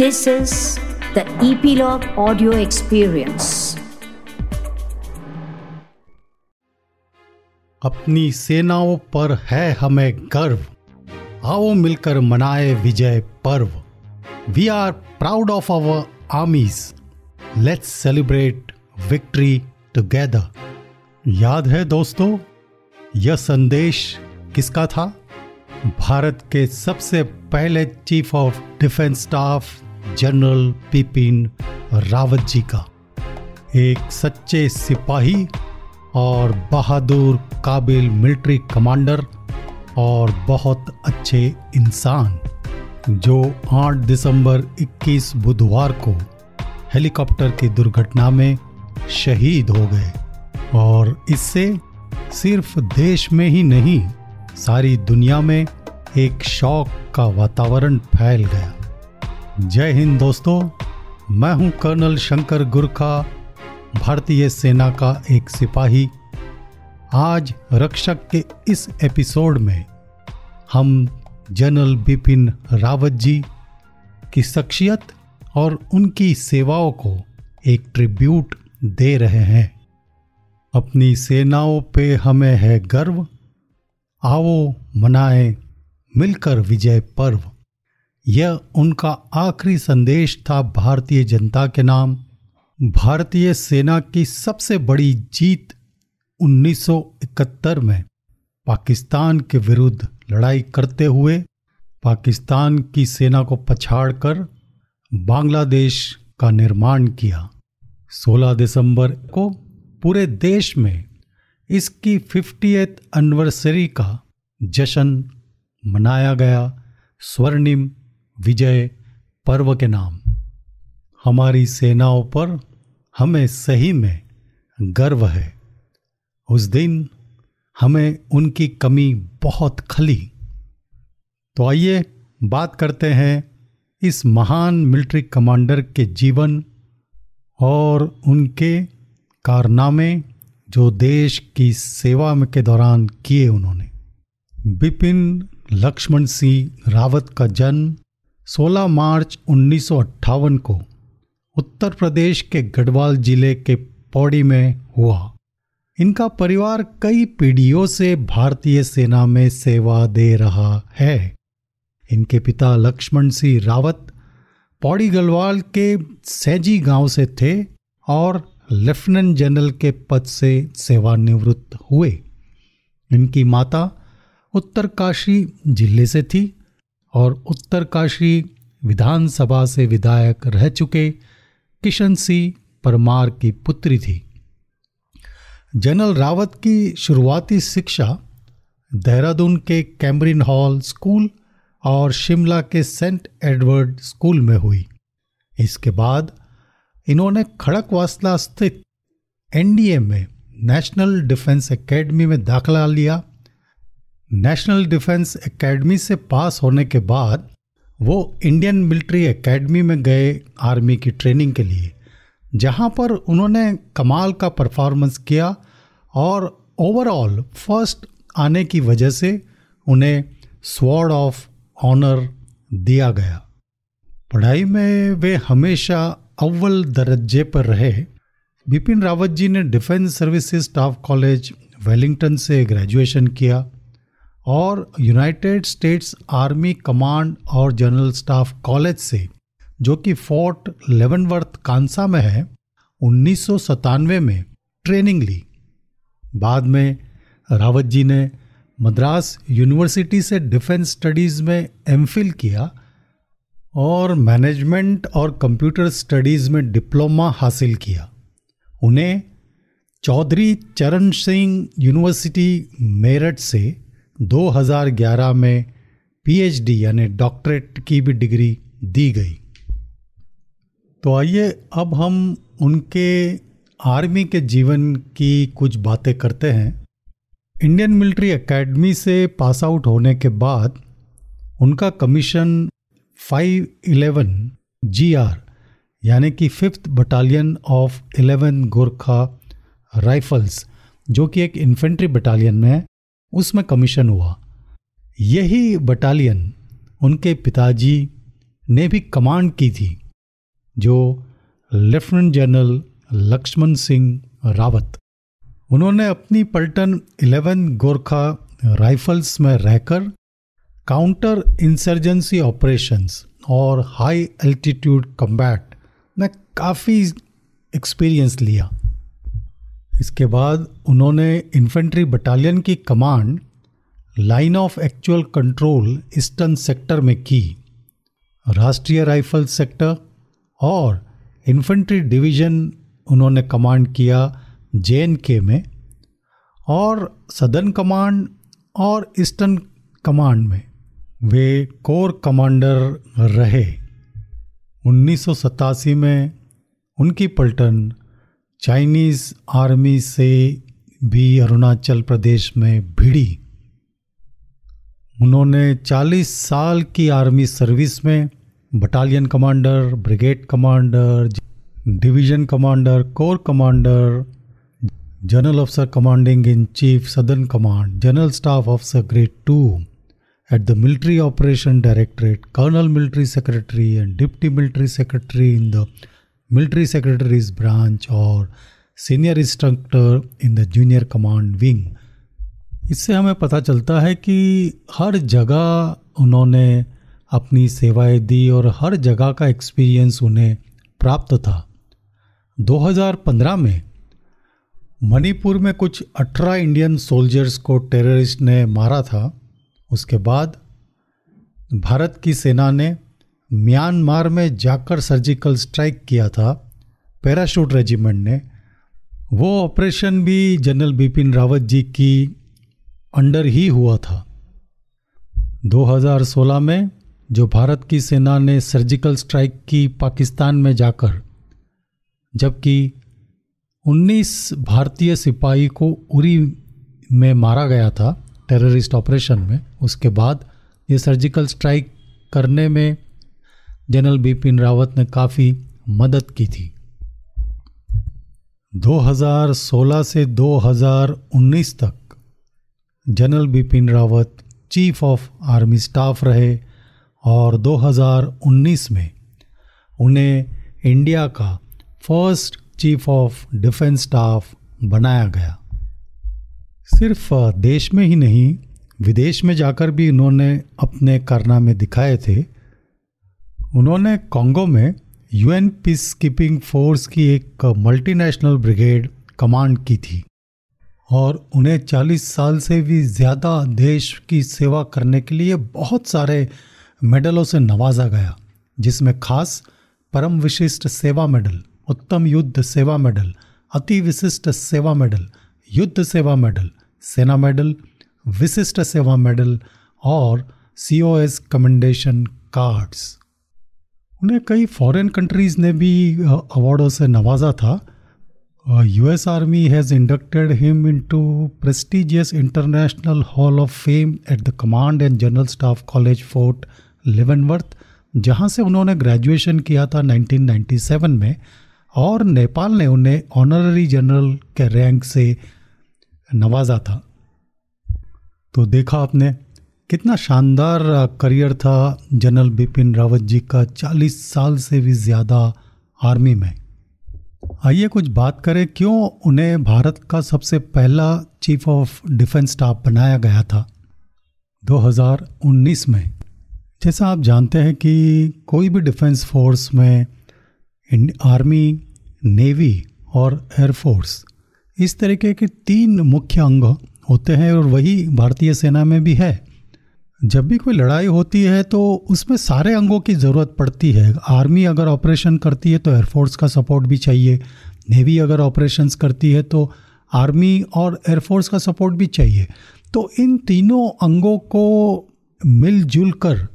This is the Epilogue Audio Experience. अपनी सेनाओं पर है हमें गर्व। आओ मिलकर मनाए विजय पर्व। We are proud of our armies let's celebrate victory together याद है दोस्तों, यह संदेश किसका था? भारत के सबसे पहले chief of defence staff general Bipin Rawat ji का। एक सच्चे सिपाही और बहादुर काबिल मिलिट्री कमांडर और बहुत अच्छे इंसान, जो 8 दिसंबर 21 बुधवार को हेलीकॉप्टर की दुर्घटना में शहीद हो गए। और इससे सिर्फ़ देश में ही नहीं, सारी दुनिया में एक शौक का वातावरण फैल गया। जय हिंद दोस्तों, मैं हूँ कर्नल शंकर गुरखा भारतीय सेना का एक सिपाही। आज रक्षक के इस एपिसोड में हम जनरल बिपिन रावत जी की शख्सियत और उनकी सेवाओं को एक ट्रिब्यूट दे रहे हैं। अपनी सेनाओं पे हमें है गर्व। आओ मनाएँ मिलकर विजय पर्व। यह उनका आखिरी संदेश था भारतीय जनता के नाम। भारतीय सेना की सबसे बड़ी जीत 1971 में पाकिस्तान के विरुद्ध लड़ाई करते हुए पाकिस्तान की सेना को पछाड़कर बांग्लादेश का निर्माण किया। 16 दिसंबर को पूरे देश में इसकी फिफ्टी एथ एनिवर्सरी का जश्न मनाया गया। स्वर्णिम विजय पर्व के नाम। हमारी सेनाओं पर हमें सही में गर्व है। उस दिन हमें उनकी कमी बहुत खली। तो आइए बात करते हैं इस महान मिलिट्री कमांडर के जीवन और उनके कारनामे जो देश की सेवा में के दौरान किए उन्होंने। बिपिन लक्ष्मण सिंह रावत का जन्म 16 मार्च उन्नीस सौ अट्ठावन को उत्तर प्रदेश के गढ़वाल ज़िले के पौड़ी में हुआ। इनका परिवार कई पीढ़ियों से भारतीय सेना में सेवा दे रहा है। इनके पिता लक्ष्मण सिंह रावत पौड़ी गढ़वाल के सैजी गाँव से थे और लेफ्टिनेंट जनरल के पद से सेवानिवृत्त हुए। इनकी माता उत्तरकाशी ज़िले से थी। और उत्तरकाशी विधानसभा से विधायक रह चुके किशन सिंह परमार की पुत्री थी। जनरल रावत की शुरुआती शिक्षा देहरादून के कैम्ब्रिन हॉल स्कूल और शिमला के सेंट एडवर्ड स्कूल में हुई। इसके बाद इन्होंने खड़कवासला स्थित एनडीए में नेशनल डिफेंस एकेडमी में दाखला लिया। नेशनल डिफेंस एकेडमी से पास होने के बाद वो इंडियन मिलिट्री एकेडमी में गए आर्मी की ट्रेनिंग के लिए, जहाँ पर उन्होंने कमाल का परफॉर्मेंस किया और ओवरऑल फ़र्स्ट आने की वजह से उन्हें स्वॉर्ड ऑफ़ ऑनर दिया गया। पढ़ाई में वे हमेशा अव्वल दर्जे पर रहे। बिपिन रावत जी ने defence services staff college Wellington से ग्रेजुएशन किया। और यूनाइटेड स्टेट्स आर्मी कमांड और जनरल स्टाफ कॉलेज से, जो कि फोर्ट लेवनवर्थ कांसा में है, उन्नीस सौ सतानवे में ट्रेनिंग ली। बाद में रावत जी ने मद्रास यूनिवर्सिटी से डिफेंस स्टडीज़ में एम किया और मैनेजमेंट और कंप्यूटर स्टडीज़ में डिप्लोमा हासिल किया। उन्हें चौधरी चरण सिंह यूनिवर्सिटी मेरठ से 2011 में पीएचडी यानी डॉक्टरेट की भी डिग्री दी गई। तो आइए अब हम उनके आर्मी के जीवन की कुछ बातें करते हैं। इंडियन मिलिट्री एकेडमी से पास आउट होने के बाद उनका कमीशन 511 जीआर यानी कि fifth battalion of 11 Gorkha rifles, जो कि एक इन्फेंट्री बटालियन में है। उसमें कमीशन हुआ। यही बटालियन उनके पिताजी ने भी कमांड की थी, जो लेफ्टिनेंट जनरल लक्ष्मण सिंह रावत। उन्होंने अपनी पलटन 11 गोरखा राइफल्स में रहकर काउंटर इंसर्जेंसी ऑपरेशंस और हाई एल्टीट्यूड कम्बैट में काफ़ी एक्सपीरियंस लिया। इसके बाद उन्होंने इन्फेंट्री बटालियन की command line of actual control eastern sector में की। राष्ट्रीय राइफल सेक्टर और इन्फेंट्री डिवीज़न उन्होंने कमांड किया जे के में और सदर्न कमांड और ईस्टर्न कमांड में। वे कोर कमांडर रहे। उन्नीस सौ सतासी में उनकी पलटन चाइनीज़ आर्मी से भी अरुणाचल प्रदेश में भिड़ी। उन्होंने 40 साल की आर्मी सर्विस में battalion commander brigade commander division commander corps commander general officer commanding in chief southern command general staff officer grade two at the Military Operation Directorate, Colonel Military Secretary and Deputy Military Secretary in the Military Secretary's branch or Senior Instructor in the Junior Command Wing. इससे हमें पता चलता है कि हर जगह उन्होंने अपनी सेवाएँ दी और हर जगह का एक्सपीरियंस उन्हें प्राप्त था 2015 में मणिपुर में कुछ 18 इंडियन सोल्जर्स को टेररिस्ट ने मारा था उसके बाद भारत की सेना ने म्यांमार में जाकर सर्जिकल स्ट्राइक किया था पैराशूट रेजिमेंट ने। वो ऑपरेशन भी जनरल बिपिन रावत जी की अंडर ही हुआ था। 2016 में जो भारत की सेना ने सर्जिकल स्ट्राइक की पाकिस्तान में जाकर, जबकि 19 भारतीय सिपाही को उरी में मारा गया था टेररिस्ट ऑपरेशन में, उसके बाद ये सर्जिकल स्ट्राइक करने में जनरल बिपिन रावत ने काफ़ी मदद की थी। 2016 से 2019 तक general Bipin Rawat chief of army staff रहे और 2019 में उन्हें इंडिया का first chief of defence staff बनाया गया। सिर्फ़ देश में ही नहीं, विदेश में जाकर भी उन्होंने अपने कारनामे दिखाए थे। उन्होंने कांगो में यूएन पीस कीपिंग फोर्स की एक मल्टीनेशनल ब्रिगेड कमांड की थी और उन्हें 40 साल से भी ज़्यादा देश की सेवा करने के लिए बहुत सारे मेडलों से नवाजा गया, जिसमें खास परम विशिष्ट सेवा मेडल, उत्तम युद्ध सेवा मेडल, अति विशिष्ट सेवा मेडल, युद्ध सेवा मेडल, सेना मेडल, विशिष्ट सेवा मेडल और C O S commendation cards. उन्हें कई फॉरेन कंट्रीज़ ने भी अवार्डों से नवाजा था। US army has inducted him into prestigious international hall of fame at the command and general staff college Fort Leavenworth जहाँ से उन्होंने ग्रेजुएशन किया था 1997 में, और नेपाल ने उन्हें ऑनररी जनरल के रैंक से नवाजा था। तो देखा आपने कितना शानदार करियर था जनरल बिपिन रावत जी का। 40 साल से भी ज़्यादा आर्मी में। आइए कुछ बात करें, क्यों उन्हें भारत का सबसे पहला चीफ ऑफ़ डिफेंस स्टाफ बनाया गया था 2019 में? जैसा आप जानते हैं कि कोई भी डिफेंस फोर्स में आर्मी, नेवी और एयरफोर्स इस तरीके के तीन मुख्य अंग होते हैं और वही भारतीय सेना में भी है। जब भी कोई लड़ाई होती है तो उसमें सारे अंगों की ज़रूरत पड़ती है। आर्मी अगर ऑपरेशन करती है तो एयरफोर्स का सपोर्ट भी चाहिए। नेवी अगर ऑपरेशंस करती है तो आर्मी और एयरफोर्स का सपोर्ट भी चाहिए। तो इन तीनों अंगों को मिलजुल कर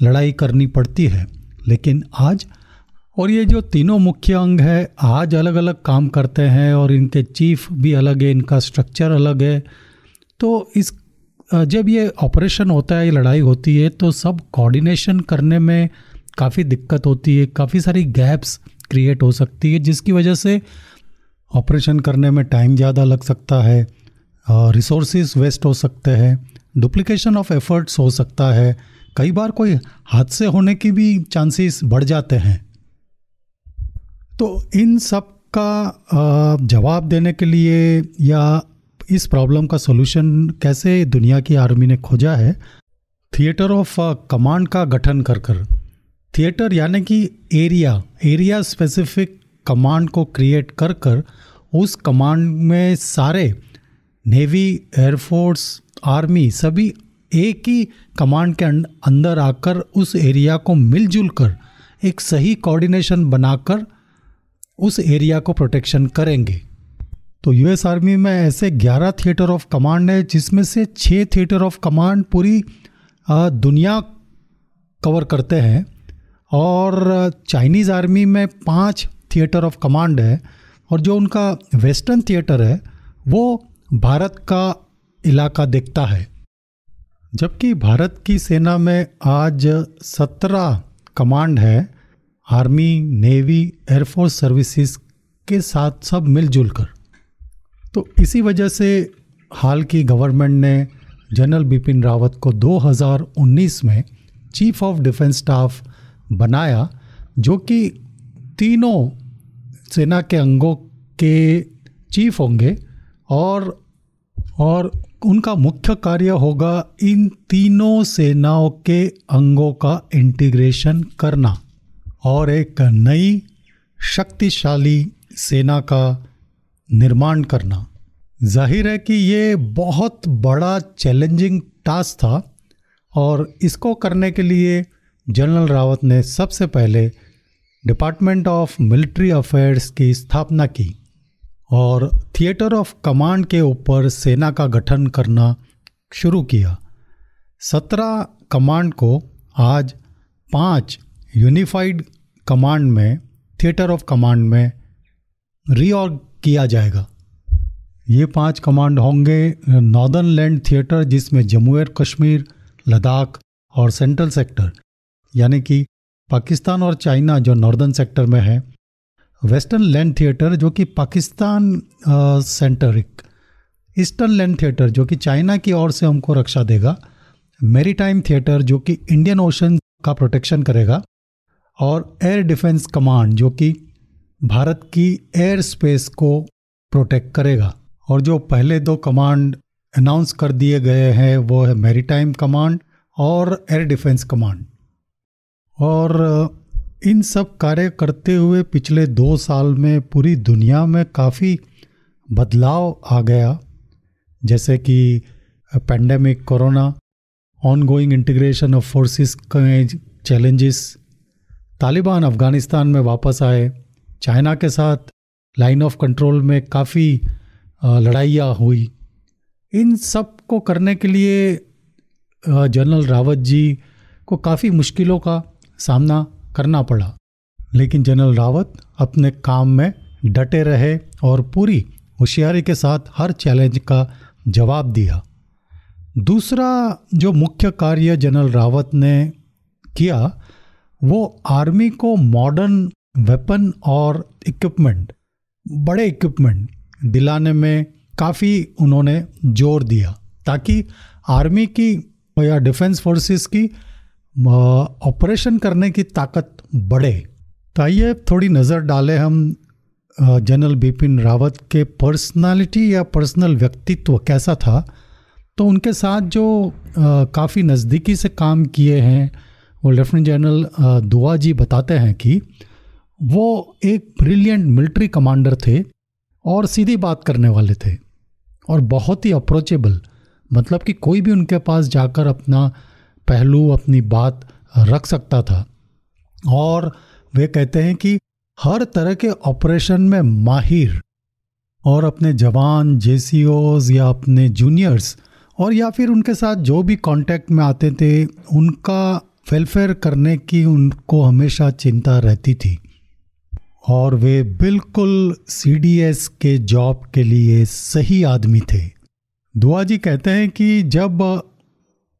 लड़ाई करनी पड़ती है। लेकिन आज, और ये जो तीनों मुख्य अंग है, आज अलग अलग काम करते हैं और इनके चीफ भी अलग है, इनका स्ट्रक्चर अलग है। तो इस जब ये ऑपरेशन होता है, ये लड़ाई होती है तो सब कोऑर्डिनेशन करने में काफ़ी दिक्कत होती है, काफ़ी सारी गैप्स क्रिएट हो सकती है, जिसकी वजह से ऑपरेशन करने में टाइम ज़्यादा लग सकता है रिसोर्सेज वेस्ट हो सकते हैं डुप्लीकेशन ऑफ़ एफर्ट्स हो सकता है। कई बार कोई हादसे होने की भी चांसेस बढ़ जाते हैं। तो इन सब का जवाब देने के लिए या इस प्रॉब्लम का सोल्यूशन कैसे दुनिया की आर्मी ने खोजा है? थिएटर ऑफ़ कमांड का गठन कर कर। थिएटर यानी कि एरिया एरिया स्पेसिफिक कमांड को क्रिएट कर कर उस कमांड में सारे नेवी एयरफोर्स आर्मी सभी एक ही कमांड के अंदर आकर उस एरिया को मिलजुल कर एक सही कोऑर्डिनेशन बनाकर उस एरिया को प्रोटेक्शन करेंगे। तो यूएस आर्मी में ऐसे 11 थिएटर ऑफ़ कमांड है, जिसमें से छः थिएटर ऑफ़ कमांड पूरी दुनिया कवर करते हैं। और चाइनीज़ आर्मी में पाँच थिएटर ऑफ़ कमांड है। और जो उनका वेस्टर्न थिएटर है, वो भारत का इलाका देखता है। जबकि भारत की सेना में आज सत्रह कमांड है आर्मी नेवी एयरफोर्स सर्विसेज़ के साथ सब मिलजुल कर। तो इसी वजह से हाल की गवर्नमेंट ने जनरल बिपिन रावत को 2019 में चीफ ऑफ़ डिफेंस स्टाफ बनाया, जो कि तीनों सेना के अंगों के चीफ होंगे और और उनका मुख्य कार्य होगा इन तीनों सेनाओं के अंगों का इंटीग्रेशन करना और एक नई शक्तिशाली सेना का निर्माण करना। ज़ाहिर है कि ये बहुत बड़ा चैलेंजिंग टास्क था और इसको करने के लिए जनरल रावत ने सबसे पहले डिपार्टमेंट ऑफ़ मिलिट्री अफेयर्स की स्थापना की और थिएटर ऑफ़ कमांड के ऊपर सेना का गठन करना शुरू किया। सत्रह कमांड को आज पाँच यूनिफाइड कमांड में थिएटर ऑफ़ कमांड में रीऑर्ग किया जाएगा। ये पाँच कमांड होंगे, नॉर्दर्न लैंड थिएटर, जिसमें जम्मू एंड कश्मीर, लद्दाख और सेंट्रल सेक्टर, यानी कि पाकिस्तान और चाइना जो नॉर्दर्न सेक्टर में है। वेस्टर्न लैंड थिएटर जो कि पाकिस्तान सेंटर एक, ईस्टर्न लैंड थिएटर जो कि चाइना की ओर से हमको रक्षा देगा। मेरी टाइम थिएटर जो कि इंडियन ओशन का प्रोटेक्शन करेगा। और एयर डिफेंस कमांड जो कि भारत की एयर स्पेस को प्रोटेक्ट करेगा। और जो पहले दो कमांड अनाउंस कर दिए गए हैं, वो है मैरीटाइम कमांड और एयर डिफेंस कमांड और इन सब कार्य करते हुए पिछले दो साल में पूरी दुनिया में काफ़ी बदलाव आ गया। जैसे कि pandemic corona ongoing integration of forces के चैलेंजेस तालिबान अफ़गानिस्तान में वापस आए। चाइना के साथ लाइन ऑफ़ कंट्रोल में काफ़ी लड़ाइयाँ हुई। इन सबको करने के लिए जनरल रावत जी को काफ़ी मुश्किलों का सामना करना पड़ा। लेकिन जनरल रावत अपने काम में डटे रहे और पूरी होशियारी के साथ हर चैलेंज का जवाब दिया। दूसरा जो मुख्य कार्य जनरल रावत ने किया, वो आर्मी को मॉडर्न वेपन और इक्विपमेंट बड़े इक्विपमेंट दिलाने में काफ़ी उन्होंने ज़ोर दिया, ताकि आर्मी की या डिफेंस फोर्सेस की ऑपरेशन करने की ताकत बढ़े। तो आइए थोड़ी नज़र डालें हम जनरल बिपिन रावत के पर्सनालिटी या पर्सनल व्यक्तित्व कैसा था तो उनके साथ जो काफ़ी नज़दीकी से काम किए हैं, वो लेफ्टिनेंट जनरल दुआ जी बताते हैं कि वो एक ब्रिलियंट मिलिट्री कमांडर थे और सीधी बात करने वाले थे और बहुत ही अप्रोचेबल मतलब कि कोई भी उनके पास जाकर अपना पहलू, अपनी बात रख सकता था। और वे कहते हैं कि हर तरह के ऑपरेशन में माहिर और अपने जवान जेसीओज या अपने जूनियर्स और या फिर उनके साथ जो भी कांटेक्ट में आते थे, उनका वेलफेयर करने की उनको हमेशा चिंता रहती थी। और वे बिल्कुल सीडीएस के जॉब के लिए सही आदमी थे। दुआ जी कहते हैं कि जब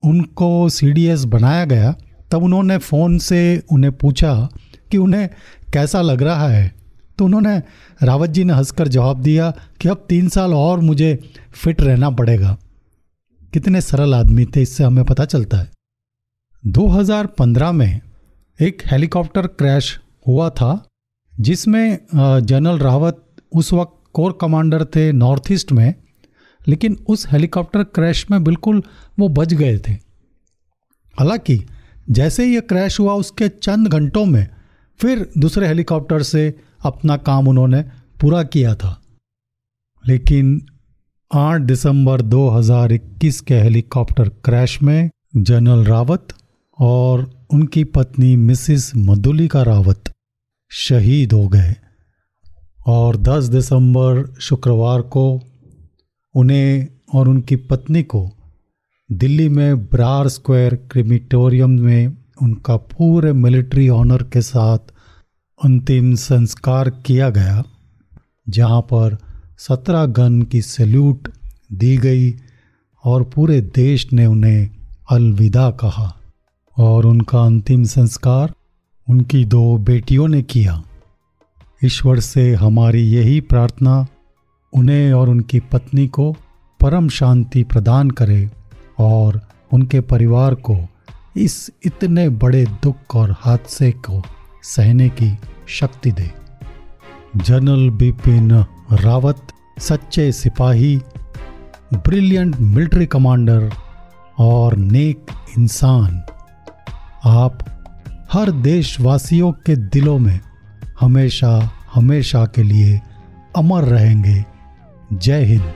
उनको सीडीएस बनाया गया, तब उन्होंने फ़ोन से उन्हें पूछा कि उन्हें कैसा लग रहा है। तो उन्होंने रावत जी ने हंसकर जवाब दिया कि अब तीन साल और मुझे फिट रहना पड़ेगा। कितने सरल आदमी थे, इससे हमें पता चलता है। 2015 में एक हेलीकॉप्टर क्रैश हुआ था। जिसमें जनरल रावत उस वक्त कोर कमांडर थे नॉर्थ ईस्ट में, लेकिन उस हेलीकॉप्टर क्रैश में बिल्कुल वो बच गए थे। हालाँकि, जैसे ही ये क्रैश हुआ उसके चंद घंटों में, फिर दूसरे हेलीकॉप्टर से अपना काम उन्होंने पूरा किया था। लेकिन 8 दिसंबर 2021 के हेलीकॉप्टर क्रैश में जनरल रावत और उनकी पत्नी मिसिस मधुलिका रावत शहीद हो गए। और 10 दिसंबर शुक्रवार को उन्हें और उनकी पत्नी को दिल्ली में ब्रार स्क्वायर क्रिमिटोरियम में उनका पूरे मिलिट्री ऑनर के साथ अंतिम संस्कार किया गया, जहाँ पर सत्रह गन की सैल्यूट दी गई और पूरे देश ने उन्हें अलविदा कहा। और उनका अंतिम संस्कार उनकी दो बेटियों ने किया। ईश्वर से हमारी यही प्रार्थना, उन्हें और उनकी पत्नी को परम शांति प्रदान करे और उनके परिवार को इस इतने बड़े दुख और हादसे को सहने की शक्ति दे। जनरल बिपिन रावत, सच्चे सिपाही, ब्रिलियंट मिलिट्री कमांडर और नेक इंसान। आप हर देशवासियों के दिलों में हमेशा हमेशा के लिए अमर रहेंगे। जय हिंद।